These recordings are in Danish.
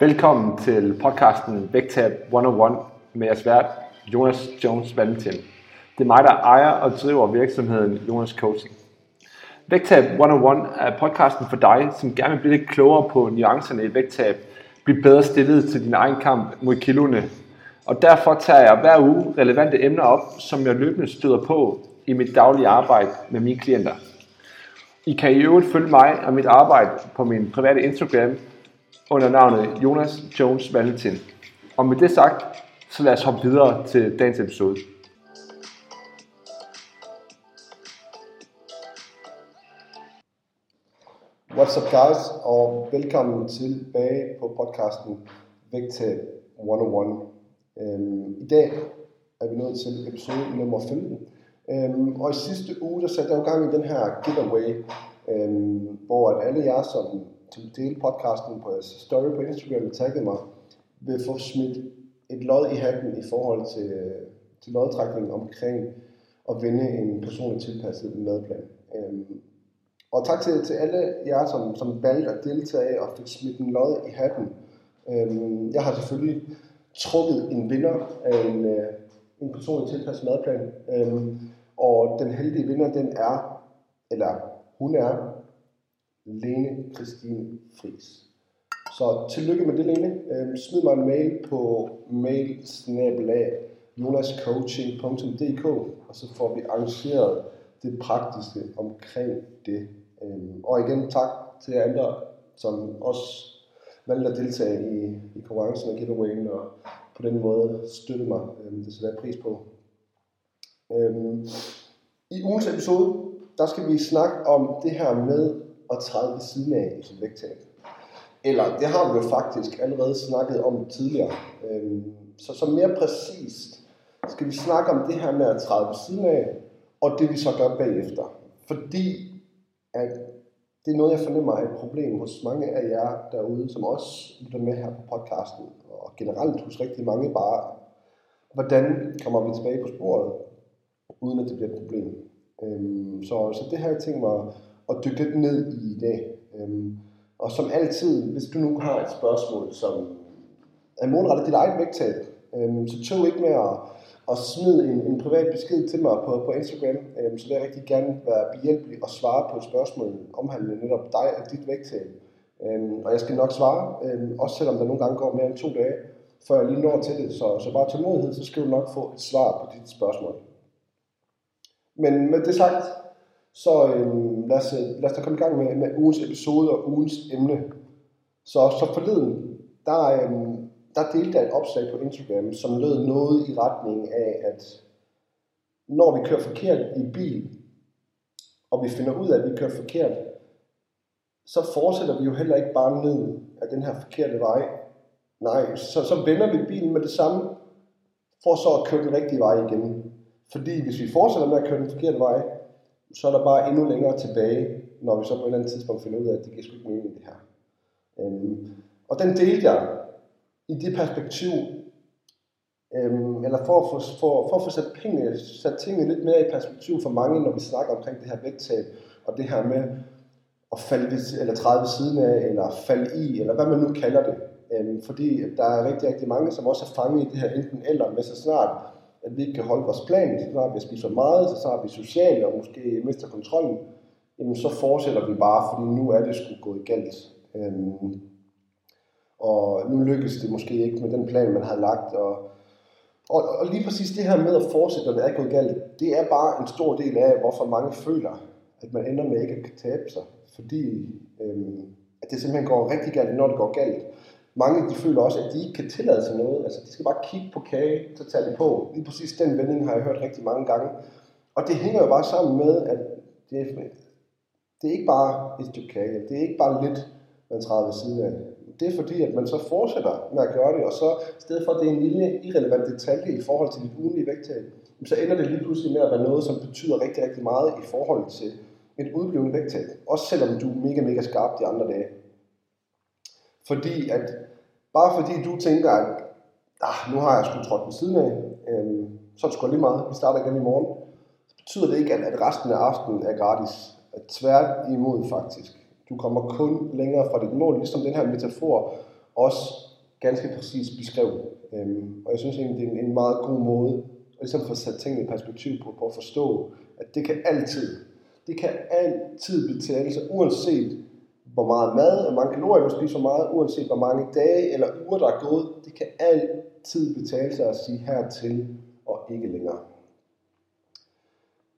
Velkommen til podcasten Vægtab 101 med jeres vært Jonas Jones Valentin. Det er mig, der ejer og driver virksomheden Jonas Coaching. Vægtab 101 er podcasten for dig, som gerne vil blive lidt klogere på nuancerne i vægttab, blive bedre stillet til din egen kamp mod kiloene. Og derfor tager jeg hver uge relevante emner op, som jeg løbende støder på i mit daglige arbejde med mine klienter. I kan i øvrigt følge mig og mit arbejde på min private Instagram under navnet Jonas Jones Valentin. Og med det sagt, så lad os hoppe videre til dagens episode. What's up guys, og velkommen tilbage på podcasten Vægtab 101. Øhm, I dag er vi nået til episode nummer 15. Øhm, og i sidste uge, der satte jeg jo gang i den her giveaway, øhm, hvor at alle jer, som, som delte podcasten på story på Instagram, og taggede mig, vil få smidt et lod i hatten i forhold til, til lodtrækning omkring at vinde en personligt tilpasset madplan. Øhm, og tak til, til alle jer, som, som valgte at deltage og fik smidt en lod i hatten. Øhm, jeg har selvfølgelig trukket en vinder af en, øh, en personligt tilpasset madplan. Øhm, og den heldige vinder, den er, eller hun er, Lene Christine Fris. Så tillykke med det, Lene. Øhm, smid mig en mail på mailsnabelag jonascoaching.dk og så får vi arrangeret det praktiske omkring det. Øhm, og igen tak til jer andre, som også valgte at deltage i, i konkurrencen og giveawayen og på den måde støtte mig. Øhm, det sætter jeg pris på. Øhm, I ugens episode, der skal vi snakke om det her med og træde ved siden af i sit vægttab. Eller det har vi jo faktisk allerede snakket om tidligere. Øhm, så som mere præcist skal vi snakke om det her med at træde ved siden af, og det vi så gør bagefter. Fordi at det er noget, jeg fornemmer er et problem hos mange af jer derude, som også lytter med her på podcasten, og generelt hos rigtig mange bare, hvordan kommer vi tilbage på sporet, uden at det bliver et problem. Øhm, så, så det her jeg tænkt mig at dykke lidt ned i i dag. Øhm, og som altid, hvis du nu har et spørgsmål, som er målrettet dit eget vægttab, øhm, så tøv ikke med at, at smide en, en privat besked til mig på, på Instagram, øhm, så vil jeg rigtig gerne være behjælpelig og svare på spørgsmål omhandlende netop dig og dit vægttab. Øhm, og jeg skal nok svare, øhm, også selvom der nogle gange går mere end to dage, før jeg lige når til det. Så, så bare tålmodighed, så skal du nok få et svar på dit spørgsmål. Men med det sagt, så øhm, lad, os, øh, lad os da komme i gang med, med ugens episode og ugens emne. Så, så forleden, der, øhm, der delte jeg et opslag på Instagram, som lød noget i retning af, at når vi kører forkert i bil, og vi finder ud af, at vi kører forkert, så fortsætter vi jo heller ikke bare ned af den her forkerte vej. Nej, så, så vender vi bilen med det samme, for så at køre den rigtige vej igen. Fordi hvis vi fortsætter med at køre den forkerte vej, så er der bare endnu længere tilbage, når vi så på et eller andet tidspunkt finder ud af, at det giver sgu ikke mening det her. Øhm, og den delte jeg i det perspektiv, øhm, eller for at, få, for, for at få sat, penge, sat tingene lidt mere i perspektiv for mange, når vi snakker omkring det her vægttab, og det her med at falde ved, eller træde ved siden af, eller falde i, eller hvad man nu kalder det. Øhm, fordi der er rigtig, rigtig mange, som også er fanget i det her enten eller med så snart, at vi ikke kan holde vores plan, så snart vi spiser for meget, så snart vi er sociale og måske mister kontrollen, jamen så fortsætter vi bare, fordi nu er det sgu gået galt. Øhm, og nu lykkes det måske ikke med den plan, man havde lagt. Og, og, og lige præcis det her med at fortsætte, når det er gået galt, det er bare en stor del af, hvorfor mange føler, at man ender med ikke at tabe sig. Fordi øhm, at det simpelthen går rigtig galt, når det går galt. Mange de føler også, at de ikke kan tillade sig noget. Altså, de skal bare kigge på kage, så tager de på. Lige præcis den vending har jeg hørt rigtig mange gange. Og det hænger jo bare sammen med, at det er, det er ikke bare et stykke kage. Det er ikke bare lidt, man træder ved siden af. Det er fordi, at man så fortsætter med at gøre det, og så i stedet for, at det er en lille irrelevant detalje i forhold til dit ugenlige vægttab, så ender det lige pludselig med at være noget, som betyder rigtig, rigtig meget i forhold til et udblivende vægttab. Også selvom du er mega, mega skarp de andre dage. Fordi at, bare fordi du tænker, at ah, nu har jeg sgu trådt den siden af, øhm, så er det sgu lige meget, vi starter igen i morgen, så betyder det ikke, at, at resten af aftenen er gratis. At tvært imod faktisk. Du kommer kun længere fra dit mål, ligesom den her metafor også ganske præcis beskrev. Øhm, og jeg synes egentlig, det er en, en meget god måde at ligesom få sat tingene i perspektiv på, på at forstå, at det kan altid, det kan altid betale sig, uanset hvor meget mad hvor mange kalorier du spiser for meget, uanset hvor mange dage eller uger der er gået, det kan altid betale sig at sige hertil og ikke længere.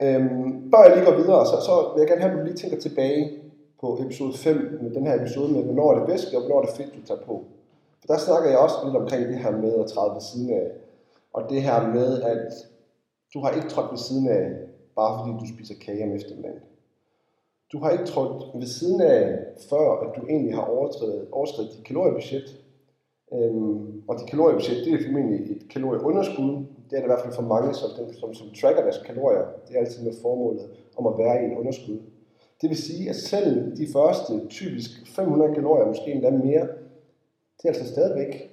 Øhm, før jeg lige går videre, så, så vil jeg gerne have, at du lige tænker tilbage på episode 5, med den her episode med, hvornår er det bedst, og hvornår er det fedt, du tager på. For der snakker jeg også lidt omkring det her med at træde ved siden af, og det her med, at du har ikke trådt ved siden af, bare fordi du spiser kage om eftermiddagen. Du har ikke trådt ved siden af, før at du egentlig har overskrevet, overskrevet dit kaloriebudget. Øhm, og dit kaloriebudget, det er formentlig et kalorieunderskud. Det er det i hvert fald for mange, som, som, som tracker deres kalorier. Det er altid med formålet om at være i et underskud. Det vil sige, at selv de første typisk 500 kalorier, måske endda mere, det er altså stadigvæk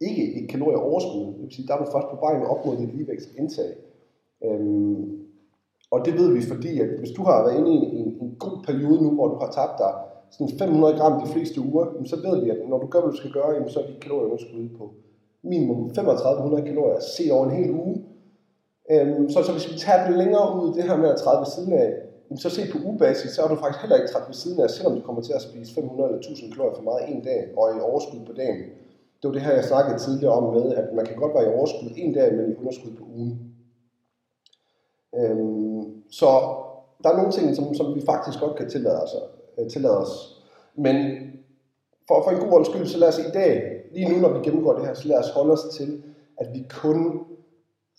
ikke et kalorieoverskud. Det vil sige, der er du først på vej med op mod dit ligevægtsindtag. Øhm, og det ved vi, fordi at hvis du har været inde i en, en god periode nu, hvor du har tabt dig sådan 500 gram de fleste uger, så ved vi, at når du gør, hvad du skal gøre, så er dit kalorieunderskud på minimum 3500 kalorier set over en hel uge. Øhm, så, så hvis vi tager det længere ud, det her med at træde ved siden af, så se på ugebasis, så er du faktisk heller ikke træt ved siden af, selvom du kommer til at spise 500 eller 1000 kalorier for meget en dag, og i overskud på dagen. Det var det her, jeg snakkede tidligere om med, at man kan godt være i overskud en dag, men i underskud på ugen. Øhm, så der er nogle ting, som, som vi faktisk godt kan tillade os, øh, tillade os. Men for, for en god undskyld, så lad os i dag, lige nu når vi gennemgår det her, så lad os holde os til, at vi kun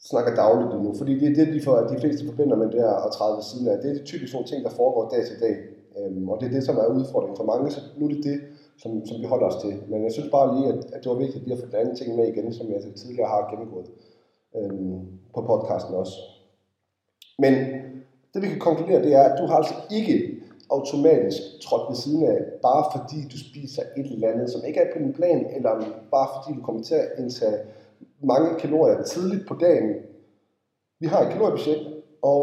snakker dagligt nu, fordi det er det, de, for, de fleste forbinder med det her at træde ved siden af. Det er typisk nogle ting, der foregår dag til dag, øhm, og det er det, som er udfordringen for mange, så nu er det det, som, som vi holder os til. Men jeg synes bare lige, at, at det var vigtigt lige at få den anden ting med igen, som jeg tidligere har gennemgået øhm, på podcasten også. Men det vi kan konkludere, det er, at du har altså ikke automatisk trådt ved siden af, bare fordi du spiser et eller andet, som ikke er på din plan, eller bare fordi du kommer til at indtage mange kalorier tidligt på dagen. Vi har et kaloriebudget, og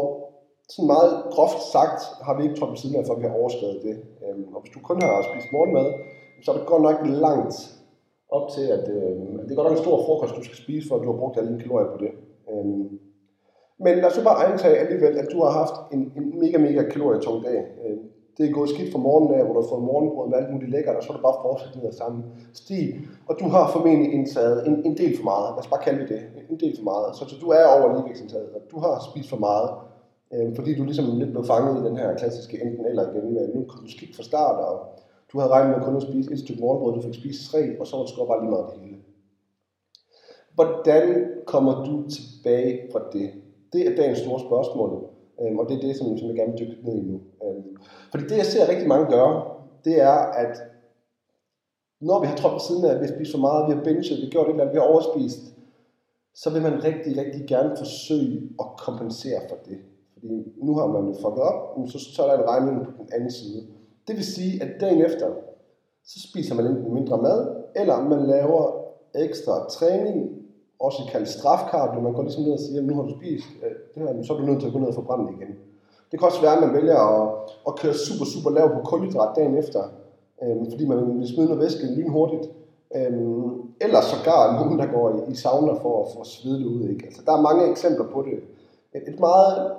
sådan meget groft sagt har vi ikke trådt ved siden af, for vi har overskrevet det. Øhm, og hvis du kun har spist morgenmad, så er det godt nok langt op til, at øh, det er godt nok en stor frokost, du skal spise, for at du har brugt alle dine kalorier på det. Øh, men lad os så bare antage alligevel, at du har haft en, en mega, mega kalorietung dag. Øh, det er gået skidt fra morgenen af, hvor du har fået morgenbrød med alt muligt lækkert, og så er du bare fortsat ned ad samme sti. Og du har formentlig indtaget en, en del for meget. Lad os bare kalde det det. En del for meget. Så, så du er over ligevægtsindtaget, og du har spist for meget. Øh, fordi du ligesom lidt blev fanget i den her klassiske enten eller igen med, nu kom du skidt fra start, og du havde regnet med kun at spise et stykke morgenbrød, du fik spist tre, og så var det bare lige meget det hele. Hvordan kommer du tilbage fra det? Det er dagens store spørgsmål, øhm, og det er det, som, som jeg gerne vil dykke ned i nu. Øhm, fordi det, jeg ser rigtig mange gøre, det er, at når vi har trådt på siden af, at vi har spist for meget, vi har benchet, vi har gjort et eller andet, vi har overspist, så vil man rigtig, rigtig gerne forsøge at kompensere for det. Fordi nu har man jo fucket op, så, så er der en regning på den anden side. Det vil sige, at dagen efter, så spiser man enten mindre mad, eller man laver ekstra træning, også kaldt når Man går ligesom ned og siger, at nu har du spist øh, det her, så er du nødt til at gå ned og forbrænde det igen. Det kan også være, at man vælger at, at køre super, super lav på kulhydrat dagen efter, øh, fordi man vil smide noget væske lynhurtigt. Øh, eller sågar nogen, der går i, i sauna for at få svedet det ud. Ikke? Altså, der er mange eksempler på det. Et, et meget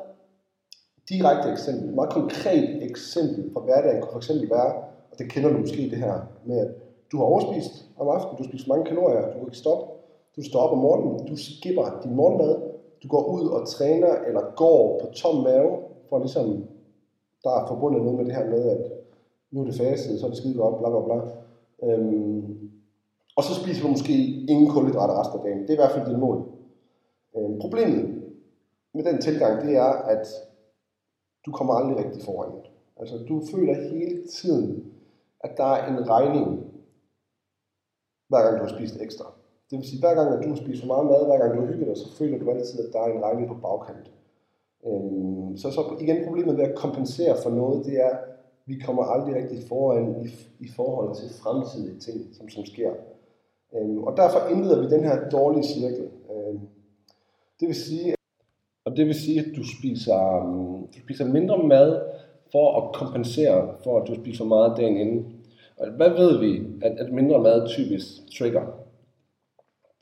direkte eksempel, et meget konkret eksempel fra hverdagen kunne for eksempel være, og det kender du måske det her med, at du har overspist om aftenen, du spiser mange kalorier, du kan ikke stoppe, du står op om morgenen, du skipper din morgenmad, du går ud og træner eller går på tom mave, for ligesom, der er forbundet noget med det her med, at nu er det fastet, så er det skide godt, bla bla bla. Øhm, og så spiser du måske ingen kulhydrater resten af dagen. Det er i hvert fald dit mål. Øhm, problemet med den tilgang, det er, at du kommer aldrig rigtig foran. Altså, du føler hele tiden, at der er en regning, hver gang du har spist ekstra. Det vil sige, hver gang, at du har spist for meget mad, hver gang du har hygget dig, så føler du altid, at der er en regning på bagkant. Øhm, så, så igen problemet ved at kompensere for noget, det er, at vi kommer aldrig rigtig foran i, i forhold til fremtidige ting, som, som sker. Øhm, og derfor indleder vi den her dårlige cirkel. Øhm, det vil sige, og det vil sige, at du spiser, um, du spiser mindre mad for at kompensere for, at du spiser for meget dagen inden. Og hvad ved vi, at, at mindre mad typisk trigger?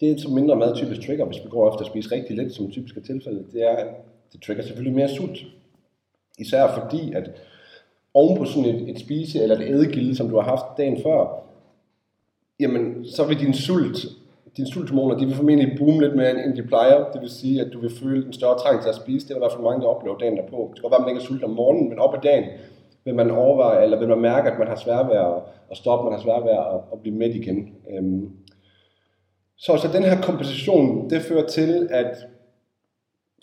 Det, som mindre mad typisk trigger, hvis vi går efter at spise rigtig lidt, som typisk er tilfældet, det er, at det trigger selvfølgelig mere sult. Især fordi, at oven på sådan et, et spise eller et ædegilde, som du har haft dagen før, jamen, så vil din sult, dine sulthormoner, de vil formentlig boome lidt mere, end de plejer. Det vil sige, at du vil føle en større trang til at spise. Det er i hvert fald mange, der oplever dagen derpå. Det kan godt være, at man ikke er sulten om morgenen, men op ad dagen vil man overveje, eller vil man mærke, at man har svært ved at stoppe, man har svært ved at, at blive med igen. Øhm, så, så den her kompensation, det fører til, at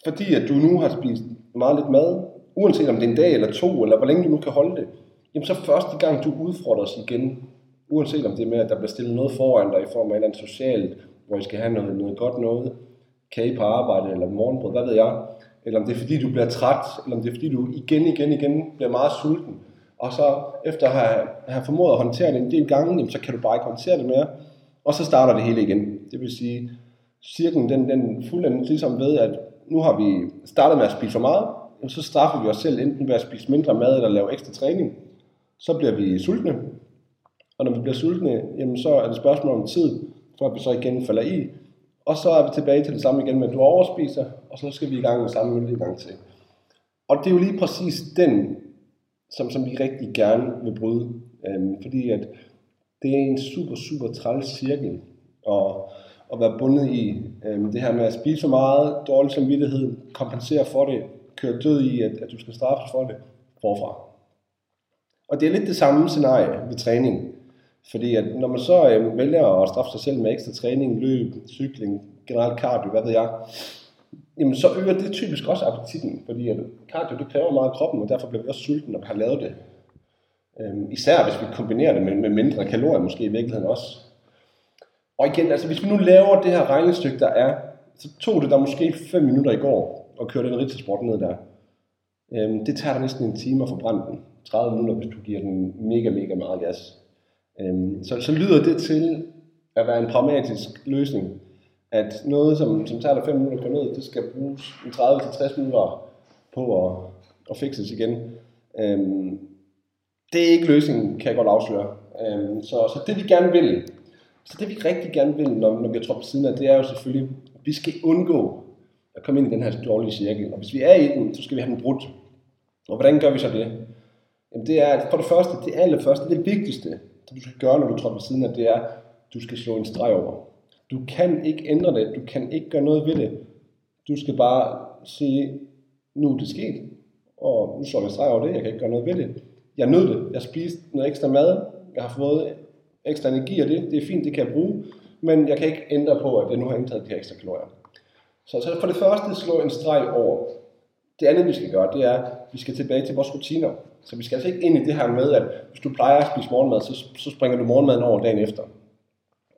fordi at du nu har spist meget lidt mad, uanset om det er en dag eller to, eller hvor længe du nu kan holde det, jamen så første gang du udfordres igen, uanset om det er med, at der bliver stillet noget foran dig i form af et eller andet socialt, hvor I skal have noget, noget godt noget, kage på arbejde eller morgenbrød, hvad ved jeg, eller om det er fordi du bliver træt, eller om det er fordi du igen, igen, igen bliver meget sulten, og så efter at have, have formået at håndtere det en del gange, jamen, så kan du bare ikke håndtere det mere, og så starter det hele igen. Det vil sige, cirklen den, den fuldendes ligesom ved, at nu har vi startet med at spise for meget, og så straffer vi os selv enten ved at spise mindre mad eller lave ekstra træning. Så bliver vi sultne, og når vi bliver sultne, jamen så er det spørgsmål om tid, før vi så igen falder i. Og så er vi tilbage til det samme igen med, at du overspiser, og så skal vi i gang med samme mølle i gang til. Og det er jo lige præcis den, som, som vi rigtig gerne vil bryde. Øhm, fordi at det er en super, super træls cirkel at, at være bundet i. Øhm, det her med at spise for meget, dårlig samvittighed, kompensere for det, køre død i, at, at du skal straffes for det, forfra. Og det er lidt det samme scenarie ved træning. Fordi at når man så øh, vælger at straffe sig selv med ekstra træning, løb, cykling, generelt cardio, hvad ved jeg, jamen så øger det typisk også appetitten, fordi at cardio det kræver meget af kroppen, og derfor bliver vi også sulten, når vi har lavet det. Øhm, især hvis vi kombinerer det med, med mindre kalorier måske i virkeligheden også. Og igen, altså hvis vi nu laver det her regnestykke, der er, så tog det der måske 5 minutter i går at køre den ridsersport ned der. Øhm, det tager dig næsten en time at forbrænde den. 30 minutter, hvis du giver den mega, mega meget gas. Øhm, så, så lyder det til at være en pragmatisk løsning, at noget, som, som tager dig 5 minutter at køre ned, det skal bruges 30-60 minutter på at, at fikses igen. Øhm, det er ikke løsningen, kan jeg godt afsløre. Øhm, så, så det vi gerne vil, så det vi rigtig gerne vil, når, når vi er trådt på siden af, det er jo selvfølgelig, at vi skal undgå at komme ind i den her dårlige cirkel. Og hvis vi er i den, så skal vi have den brudt. Og hvordan gør vi så det? Jamen det er, at for det første, det allerførste, det vigtigste, det du skal gøre, når du trådte på siden af, det er, at du skal slå en streg over. Du kan ikke ændre det, du kan ikke gøre noget ved det. Du skal bare sige, nu er det sket, og nu slår jeg streg over det, jeg kan ikke gøre noget ved det jeg nød det. Jeg spiste noget ekstra mad. Jeg har fået ekstra energi af det. Det er fint, det kan jeg bruge. Men jeg kan ikke ændre på, at jeg nu har indtaget de her ekstra kalorier. Så, så for det første slå en streg over. Det andet, vi skal gøre, det er, at vi skal tilbage til vores rutiner. Så vi skal altså ikke ind i det her med, at hvis du plejer at spise morgenmad, så, så springer du morgenmaden over dagen efter.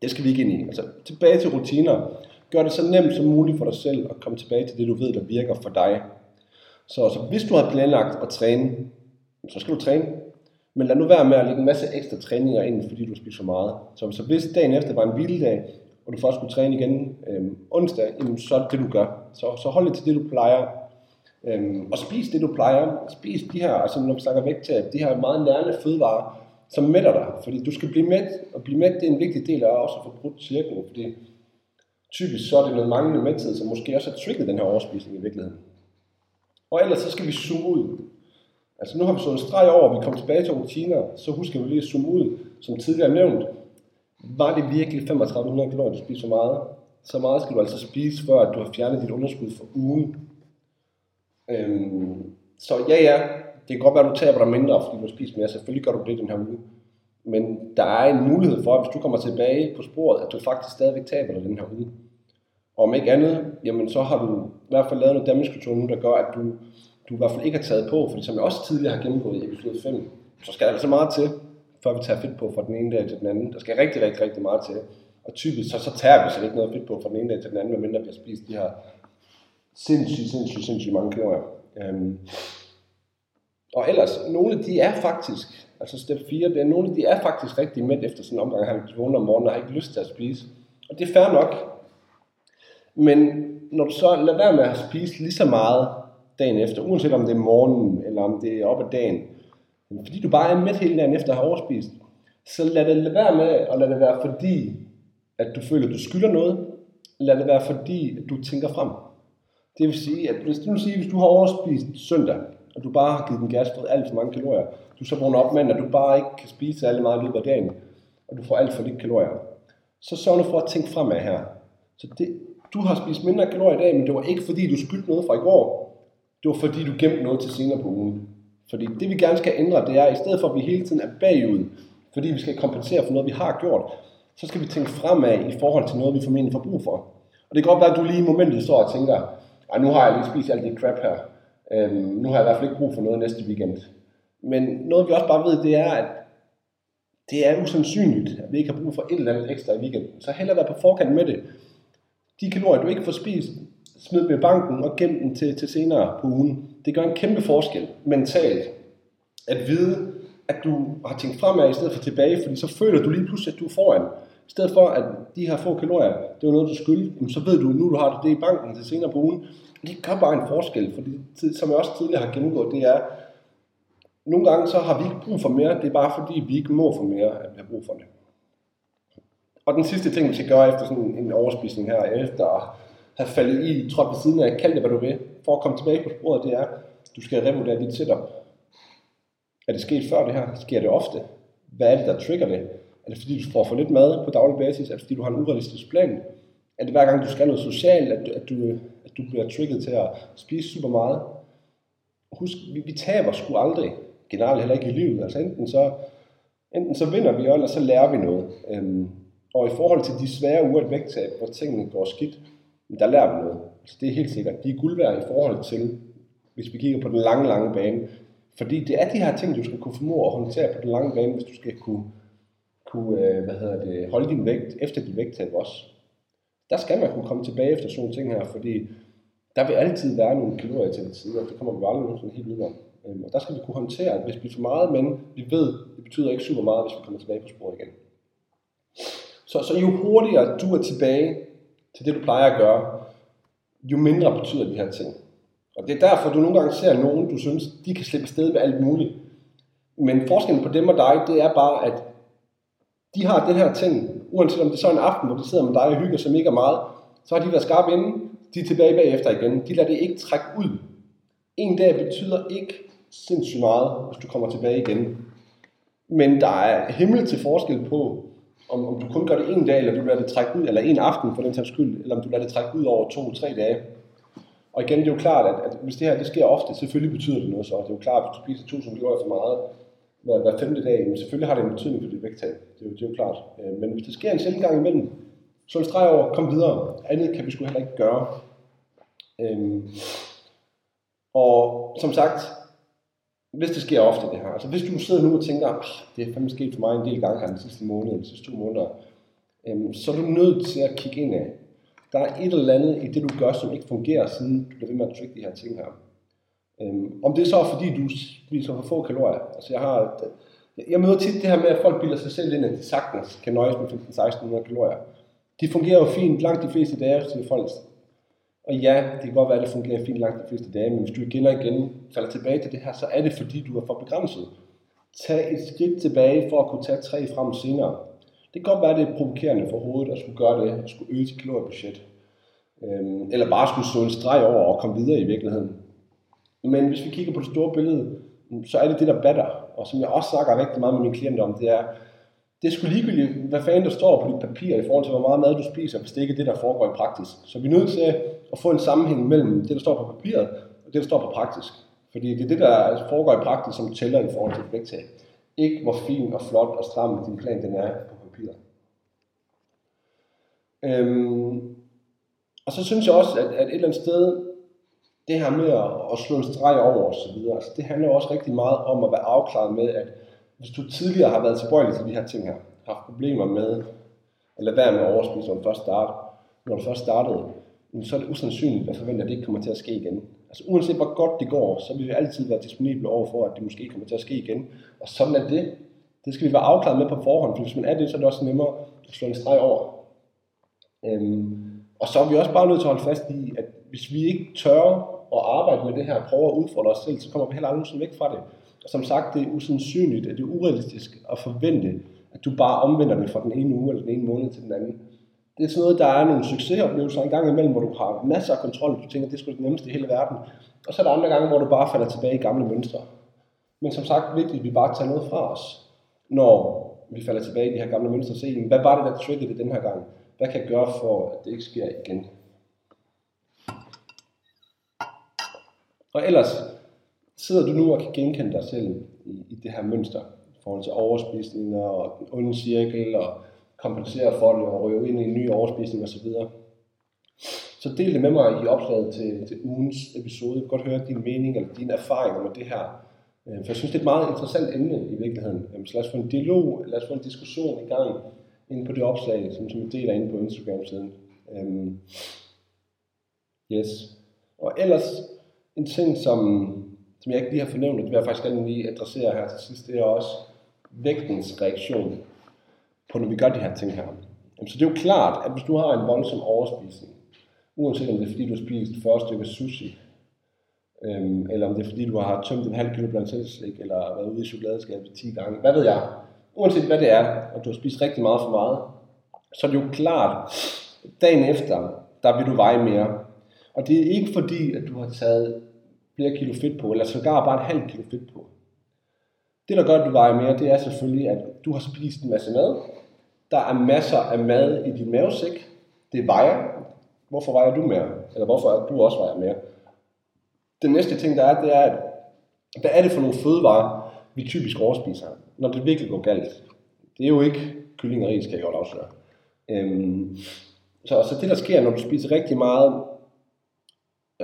Det skal vi ikke ind i. Altså tilbage til rutiner. Gør det så nemt som muligt for dig selv at komme tilbage til det, du ved, der virker for dig. Så, så hvis du har planlagt at træne så skal du træne. Men lad nu være med at lægge en masse ekstra træninger ind, fordi du spiser for meget. Så, så hvis dagen efter var en hviledag, og du først skulle træne igen øhm, onsdag, jamen, så er det det, du gør. Så, så hold det til det, du plejer. Øhm, og spis det, du plejer. Spis de her, altså når vi snakker vægttab, de her meget nærende fødevarer, som mætter dig. Fordi du skal blive mæt, og blive mæt, det er en vigtig del af også at få brudt cirklen, fordi typisk så er det noget manglende mæthed, som måske også har trigget den her overspisning i virkeligheden. Og ellers så skal vi suge ud. Altså nu har vi så en streg over, at vi kommer tilbage til rutiner, så husker vi lige at zoome ud, som tidligere nævnt. Var det virkelig 3500 kalorier, du spiser for meget? Så meget skal du altså spise, før at du har fjernet dit underskud for ugen. Øhm, så ja, ja, det kan godt være, at du taber dig mindre, fordi du har spist mere. Selvfølgelig gør du det den her uge. Men der er en mulighed for, at hvis du kommer tilbage på sporet, at du faktisk stadigvæk taber dig den her uge. Og om ikke andet, jamen så har du i hvert fald lavet noget damage control nu, der gør, at du du i hvert fald ikke har taget på, fordi som jeg også tidligere har gennemgået i episode 5, så skal der altså meget til, før vi tager fedt på fra den ene dag til den anden. Der skal rigtig, rigtig, rigtig meget til. Og typisk så, så tager vi så ikke noget fedt på fra den ene dag til den anden, medmindre vi har spist de her sindssygt, sindssygt, sindssygt mange kalorier. Øhm. og ellers, nogle af de er faktisk, altså step 4, det er, nogle af de er faktisk rigtig mæt efter sådan en omgang, har vi vågner om morgenen og har ikke lyst til at spise. Og det er fair nok. Men når du så lader være med at spise lige så meget, dagen efter, uanset om det er morgenen, eller om det er op ad dagen. Fordi du bare er med hele dagen efter at have overspist, så lad det lade være med, og lad det være fordi, at du føler, at du skylder noget, lad det være fordi, at du tænker frem. Det vil sige, at hvis du, siger, hvis du har overspist søndag, og du bare har givet den gas for alt for mange kalorier, du så vågner op mandag, og du bare ikke kan spise særlig meget i løbet af dagen, og du får alt for lidt kalorier, så sørg nu for at tænke fremad her. Så det, du har spist mindre kalorier i dag, men det var ikke fordi, du skyldte noget fra i går. Det var fordi, du gemte noget til senere på ugen. Fordi det vi gerne skal ændre, det er, at i stedet for at vi hele tiden er bagud, fordi vi skal kompensere for noget, vi har gjort, så skal vi tænke fremad i forhold til noget, vi formentlig får brug for. Og det kan godt være, at du lige i momentet står og tænker, nu har jeg lige spist alt det crap her. Øhm, nu har jeg i hvert fald ikke brug for noget næste weekend. Men noget vi også bare ved, det er, at det er usandsynligt, at vi ikke har brug for et eller andet ekstra i weekenden. Så hellere være på forkant med det. De kalorier, du ikke får spist, smid dem i banken og gem dem til, til senere på ugen. Det gør en kæmpe forskel mentalt. At vide, at du har tænkt fremad i stedet for tilbage, fordi så føler du lige pludselig, at du er foran. I stedet for, at de her få kalorier, det er noget, du skulle, så ved du, nu du har det i banken til senere på ugen. Det gør bare en forskel, fordi som jeg også tidligere har gennemgået, det er, nogle gange så har vi ikke brug for mere, det er bare fordi, vi ikke må for mere, at vi har brug for det. Og den sidste ting, vi skal gøre efter sådan en overspisning her, efter have faldet i, tror ved siden af, kald det hvad du vil, for at komme tilbage på sporet, det er, du skal revurdere dit setup. Er det sket før det her? Sker det ofte? Hvad er det, der trigger det? Er det fordi, du får for lidt mad på daglig basis? Er det fordi, du har en urealistisk plan? Er det hver gang, du skal noget socialt, at du, at du, at du bliver trigget til at spise super meget? Husk, vi, vi taber sgu aldrig generelt heller ikke i livet. Altså enten så, enten så vinder vi, eller så lærer vi noget. Øhm, og i forhold til de svære uger at vægttab, hvor tingene går skidt, der lærer vi noget. Så det er helt sikkert. De er guld værd i forhold til, hvis vi kigger på den lange, lange bane. Fordi det er de her ting, du skal kunne formå at håndtere på den lange bane, hvis du skal kunne, kunne øh, hvad hedder det, holde din vægt efter din vægttab også. Der skal man kunne komme tilbage efter sådan nogle ting her, fordi der vil altid være nogle kalorier til det og det kommer vi aldrig nogensinde helt udenom. Øhm, og der skal vi kunne håndtere, at hvis vi for meget, men vi ved, det betyder ikke super meget, hvis vi kommer tilbage på sporet igen. Så, så jo hurtigere du er tilbage til det, du plejer at gøre, jo mindre betyder de her ting. Og det er derfor, du nogle gange ser nogen, du synes, de kan slippe sted med alt muligt. Men forskellen på dem og dig, det er bare, at de har den her ting, uanset om det er så en aften, hvor de sidder med dig og hygger sig mega meget, så har de været skarpe inden, de er tilbage bagefter igen. De lader det ikke trække ud. En dag betyder ikke sindssygt meget, hvis du kommer tilbage igen. Men der er himmel til forskel på, om, om du kun gør det en dag, eller du lader det trække ud, eller en aften for den sags skyld, eller om du lader det trække ud over to-tre dage. Og igen, det er jo klart, at, at hvis det her det sker ofte, selvfølgelig betyder det noget så. Det er jo klart, at hvis du spiser 1000 kalorier for meget hver, hver femte dag, men selvfølgelig har det en betydning for dit vægttab. Det er jo, det er jo klart. Øh, men hvis det sker en sjældent gang imellem, så en streg over, kom videre. Andet kan vi sgu heller ikke gøre. Øhm, og som sagt, hvis det sker ofte det her, altså hvis du sidder nu og tænker, ah, det er fandme sket for mig en del gange her den sidste måned, de sidste to måneder, øhm, så er du nødt til at kigge ind af. Der er et eller andet i det, du gør, som ikke fungerer, siden du bliver ved med at trykke de her ting her. Øhm, om det så er fordi, du spiser for få kalorier. Altså jeg har, jeg møder tit det her med, at folk bilder sig selv ind, at de sagtens kan nøjes med 15-1600 kalorier. De fungerer jo fint langt de fleste dage, til folk og ja, det kan godt være, at det fungerer fint langt de fleste dage, men hvis du igen og igen falder tilbage til det her, så er det fordi, du er for begrænset. Tag et skridt tilbage for at kunne tage tre frem senere. Det kan godt være, at det er provokerende for hovedet at skulle gøre det, at skulle øge sit kaloriebudget. Øhm, eller bare skulle stå en streg over og komme videre i virkeligheden. Men hvis vi kigger på det store billede, så er det det, der batter. Og som jeg også snakker rigtig meget med mine klienter om, det er, det er sgu ligegyldigt, hvad fanden der står på dit papir i forhold til, hvor meget mad du spiser, hvis det ikke er det, der foregår i praksis. Så vi er nødt til at få en sammenhæng mellem det, der står på papiret, og det, der står på praktisk. Fordi det er det, der foregår i praksis, som tæller i forhold til vægttab. Ikke hvor fin og flot og stram din plan den er på papiret. Øhm, og så synes jeg også, at, at et eller andet sted, det her med at, at slå en streg over osv., altså det handler også rigtig meget om at være afklaret med, at hvis du tidligere har været tilbøjelig til de her ting her, haft problemer med at lade være med at overspise, når du først når du først startede, så er det usandsynligt at forvente, at det ikke kommer til at ske igen. Altså uanset hvor godt det går, så vil vi altid være disponible over for, at det måske kommer til at ske igen. Og sådan er det. Det skal vi være afklaret med på forhånd, for hvis man er det, så er det også nemmere at slå en streg over. Øhm, og så er vi også bare nødt til at holde fast i, at hvis vi ikke tør at arbejde med det her, prøve at udfordre os selv, så kommer vi heller aldrig væk fra det. Og som sagt, det er usandsynligt, at det er urealistisk at forvente, at du bare omvender det fra den ene uge eller den ene måned til den anden det er sådan noget, der er nogle succesoplevelser en gang imellem, hvor du har masser af kontrol, du tænker, det er sgu det nemmeste i hele verden. Og så er der andre gange, hvor du bare falder tilbage i gamle mønstre. Men som sagt, vigtigt, at vi bare tager noget fra os, når vi falder tilbage i de her gamle mønstre. Se, hvad var det, der triggede det den her gang? Hvad kan jeg gøre for, at det ikke sker igen? Og ellers sidder du nu og kan genkende dig selv i, i det her mønster i forhold til overspisninger og den onde cirkel og kompensere for det og røve ind i en ny overspisning osv. Så del det med mig i opslaget til, til ugens episode. Jeg vil godt høre din mening eller dine erfaringer med det her. Øh, for jeg synes, det er et meget interessant emne i virkeligheden. Så lad os få en dialog, lad os få en diskussion i gang inde på det opslag, som, som vi deler inde på Instagram-siden. Um, yes. Og ellers en ting, som, som jeg ikke lige har fornævnt, det vil jeg faktisk gerne lige adressere her til sidst, det er også vægtens reaktion på, når vi gør de her ting her. Så det er jo klart, at hvis du har en voldsom overspisning, uanset om det er fordi, du har spist 40 stykker sushi, øhm, eller om det er fordi, du har tømt en halv kilo blandt slik, eller været ude i chokoladeskabet 10 gange, hvad ved jeg. Uanset hvad det er, og du har spist rigtig meget for meget, så er det jo klart, dagen efter, der vil du veje mere. Og det er ikke fordi, at du har taget flere kilo fedt på, eller sågar bare et halvt kilo fedt på. Det, der gør, at du vejer mere, det er selvfølgelig, at du har spist en masse mad. Der er masser af mad i din mavesæk. Det vejer. Hvorfor vejer du mere? Eller hvorfor er du også vejer mere? Den næste ting, der er, det er, at hvad er det for nogle fødevarer, vi typisk overspiser, når det virkelig går galt? Det er jo ikke kylling og ris, kan jeg godt afsløre. Øhm, så, så det, der sker, når du spiser rigtig meget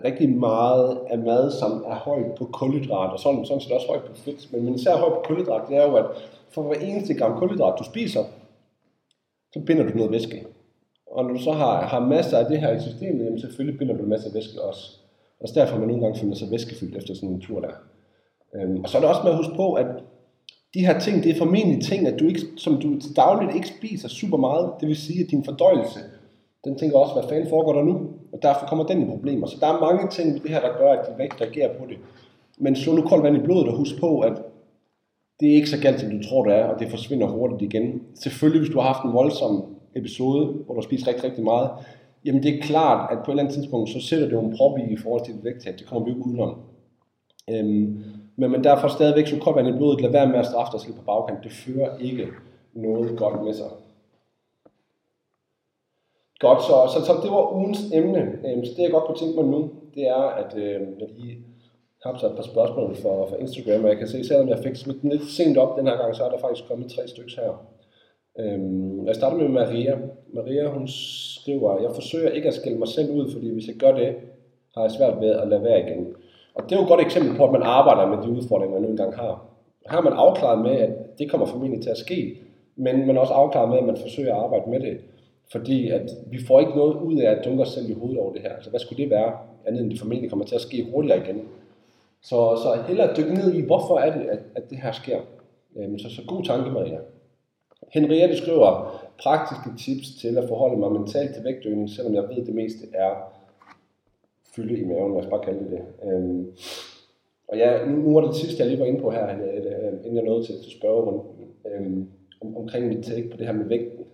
rigtig meget af mad, som er højt på kulhydrat, og sådan, sådan set også højt på fedt, men, men især højt på kulhydrat, det er jo, at for hver eneste gram kulhydrat, du spiser, så binder du noget væske. Og når du så har, har masser af det her i systemet, jamen selvfølgelig binder du en masse væske også. Og derfor man nogle gange føler sig væskefyldt efter sådan en tur der. Øhm, og så er det også med at huske på, at de her ting, det er formentlig ting, at du ikke, som du til dagligt ikke spiser super meget. Det vil sige, at din fordøjelse, den tænker også, hvad fanden foregår der nu? Og derfor kommer den i problemer. Så der er mange ting ved det her, der gør, at de vægt reagerer på det. Men slå nu koldt vand i blodet og husk på, at det er ikke så galt, som du tror, det er, og det forsvinder hurtigt igen. Selvfølgelig, hvis du har haft en voldsom episode, hvor du har spist rigtig, rigtig meget, jamen det er klart, at på et eller andet tidspunkt, så sætter det jo en prop i i forhold til dit vægttab. Det kommer vi jo ikke udenom. Øhm, men, men derfor stadigvæk så koldt vand i blodet, lad være med at straffe dig selv på bagkant. Det fører ikke noget godt med sig. Godt, så, så, så det var ugens emne. Øhm, så det jeg godt kunne tænke mig nu, det er, at øh, jeg lige har så et par spørgsmål for, for Instagram, og jeg kan se, selvom jeg fik smidt den lidt sent op den her gang, så er der faktisk kommet tre stykker her. Øhm, jeg starter med Maria. Maria, hun skriver, jeg forsøger ikke at skælde mig selv ud, fordi hvis jeg gør det, har jeg svært ved at lade være igen. Og det er jo et godt eksempel på, at man arbejder med de udfordringer, man nu engang har. Har man afklaret med, at det kommer formentlig til at ske, men man også afklaret med, at man forsøger at arbejde med det. Fordi at vi får ikke noget ud af at dunke os selv i hovedet over det her. Altså hvad skulle det være, andet end det formentlig kommer til at ske hurtigere igen. Så, så hellere dykke ned i, hvorfor er det, at, at det her sker. Øhm, så, så god tanke, Maria. Henriette skriver praktiske tips til at forholde mig mentalt til vægtøgning, selvom jeg ved, at det meste er fylde i maven, lad os bare kalde det det. Øhm, og ja, nu, nu var det det sidste, jeg lige var inde på her, Henriette, øhm, inden jeg nåede til, til spørgerunden, øhm, om, omkring mit take på det her med vægten.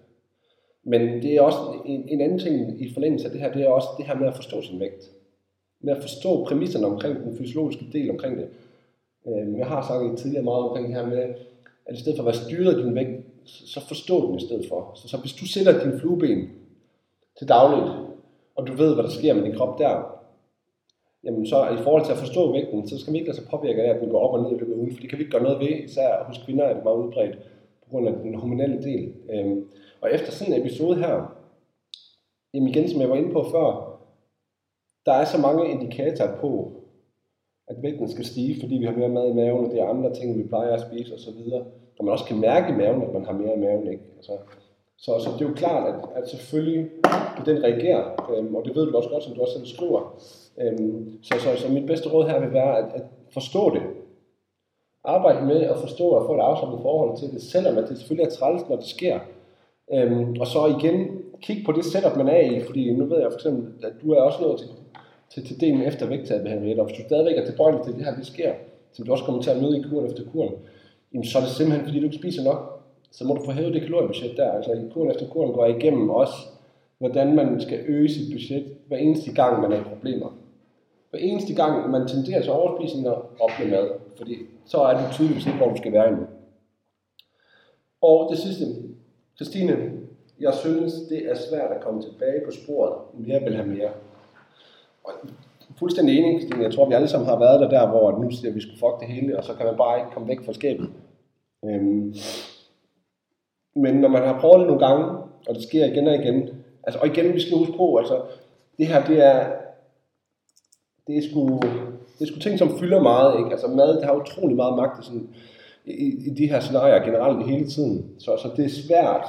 Men det er også en, en anden ting i forlængelse af det her, det er også det her med at forstå sin vægt. Med at forstå præmisserne omkring den fysiologiske del omkring det. Øh, jeg har sagt tidligere meget omkring det her med, at i stedet for at være styret af din vægt, så forstå den i stedet for. Så, så hvis du sætter din flueben til dagligt, og du ved, hvad der sker med din krop der, jamen så i forhold til at forstå vægten, så skal vi ikke lade sig påvirke af, at den går op og ned i løbet af ugen, for det kan vi ikke gøre noget ved, især hos kvinder er det meget udbredt på grund af den hormonelle del. Øhm, og efter sådan en episode her, jamen igen, som jeg var inde på før, der er så mange indikatorer på, at vægten skal stige, fordi vi har mere mad i maven, og det er andre ting, vi plejer at spise osv. Og man også kan mærke i maven, at man har mere i maven. Ikke? Altså, så, så det er jo klart, at, at selvfølgelig den reagerer, øhm, og det ved du også godt, som du også selv skriver. Øhm, så, så, så mit bedste råd her vil være at, at forstå det. Arbejde med at forstå og få et afslappet forhold til det, selvom at det selvfølgelig er træls, når det sker. Øhm, og så igen, kig på det setup, man er i, fordi nu ved jeg for eksempel, at du er også nået til, til, til delen efter vægttab med og hvis du stadigvæk er tilbøjelig til, det her det sker, som du også kommer til at møde i kuren efter kuren, jamen så er det simpelthen, fordi du ikke spiser nok. Så må du få hævet det kaloriebudget der. Altså i kuren efter kuren går jeg igennem også hvordan man skal øge sit budget hver eneste gang, man er i problemer. Hver eneste gang, man tenderer til overspisning og op med mad, fordi så er du tydeligvis ikke, hvor du skal være endnu. Og det sidste, Christine, jeg synes, det er svært at komme tilbage på sporet. Mere vil have mere. Og fuldstændig enig, Christine. Jeg tror, vi alle sammen har været der, der hvor nu siger, at vi skulle fuck det hele, og så kan man bare ikke komme væk fra skabet. Øhm, men når man har prøvet det nogle gange, og det sker igen og igen, altså, og igen, vi skal huske på, altså, det her, det er, det er sgu, det er sgu ting, som fylder meget, ikke? Altså mad, det har utrolig meget magt sådan, i, i de her scenarier generelt hele tiden. Så, så det er svært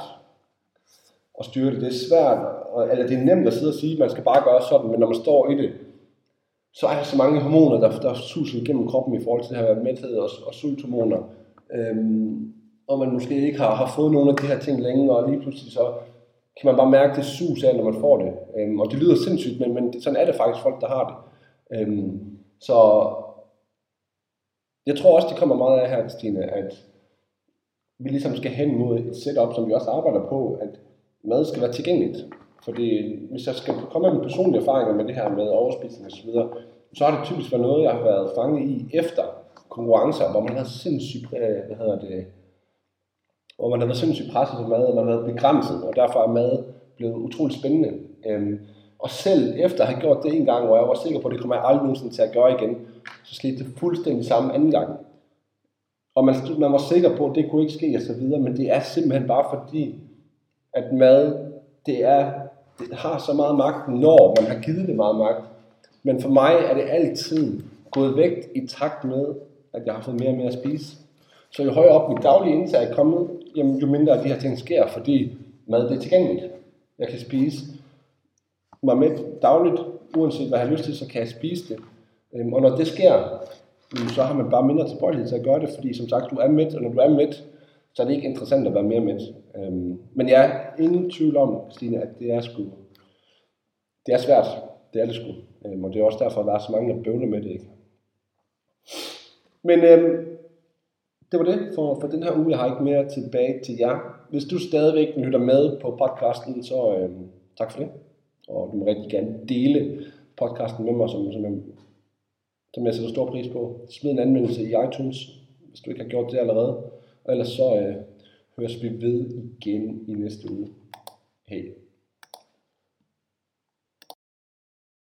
at styre det. Det er svært, og, eller det er nemt at sidde og sige, at man skal bare gøre sådan, men når man står i det, så er der så mange hormoner, der, der suser igennem kroppen i forhold til det her mæthed og, og sulthormoner. Øhm, og man måske ikke har, har fået nogle af de her ting længe, og lige pludselig så kan man bare mærke det sus af, når man får det. Øhm, og det lyder sindssygt, men, men sådan er det faktisk folk, der har det. Øhm, så jeg tror også, det kommer meget af her, Stine, at vi ligesom skal hen mod et setup, som vi også arbejder på, at mad skal være tilgængeligt. Fordi hvis jeg skal komme med personlige erfaringer med det her med overspisning osv., så har det typisk været noget, jeg har været fanget i efter konkurrencer, hvor man har sindssygt, øh, hvad hedder det, hvor man har været sindssygt presset på mad, og man har været begrænset, og derfor er mad blevet utroligt spændende. Øhm, og selv efter at have gjort det en gang, hvor jeg var sikker på, at det kommer jeg aldrig nogensinde til at gøre igen, så skete det fuldstændig samme anden gang. Og man, man var sikker på, at det kunne ikke ske og så videre, men det er simpelthen bare fordi, at mad, det, er, det har så meget magt, når man har givet det meget magt. Men for mig er det altid gået vægt i takt med, at jeg har fået mere og mere at spise. Så jo højere op mit daglige indtag er kommet, jamen, jo mindre af de her ting sker, fordi mad det er tilgængeligt. Jeg kan spise mig med dagligt, uanset hvad jeg har lyst til, så kan jeg spise det. Øhm, og når det sker, så har man bare mindre tilbøjelighed til at gøre det, fordi som sagt, du er mæt, og når du er mæt, så er det ikke interessant at være mere med. Øhm, men jeg er ingen tvivl om, Stine, at det er sgu, det er svært. Det er det sgu. Øhm, og det er også derfor, at der er så mange, der bøvler med det, ikke? Men øhm, det var det for, for den her uge. Jeg har ikke mere tilbage til jer. Hvis du stadigvæk lytter med på podcasten, så øhm, tak for det. Og du må rigtig gerne dele podcasten med mig, som, som, jeg, som jeg sætter stor pris på. Smid en anmeldelse i iTunes, hvis du ikke har gjort det allerede. Og ellers så øh, høres vi ved igen i næste uge. Hej.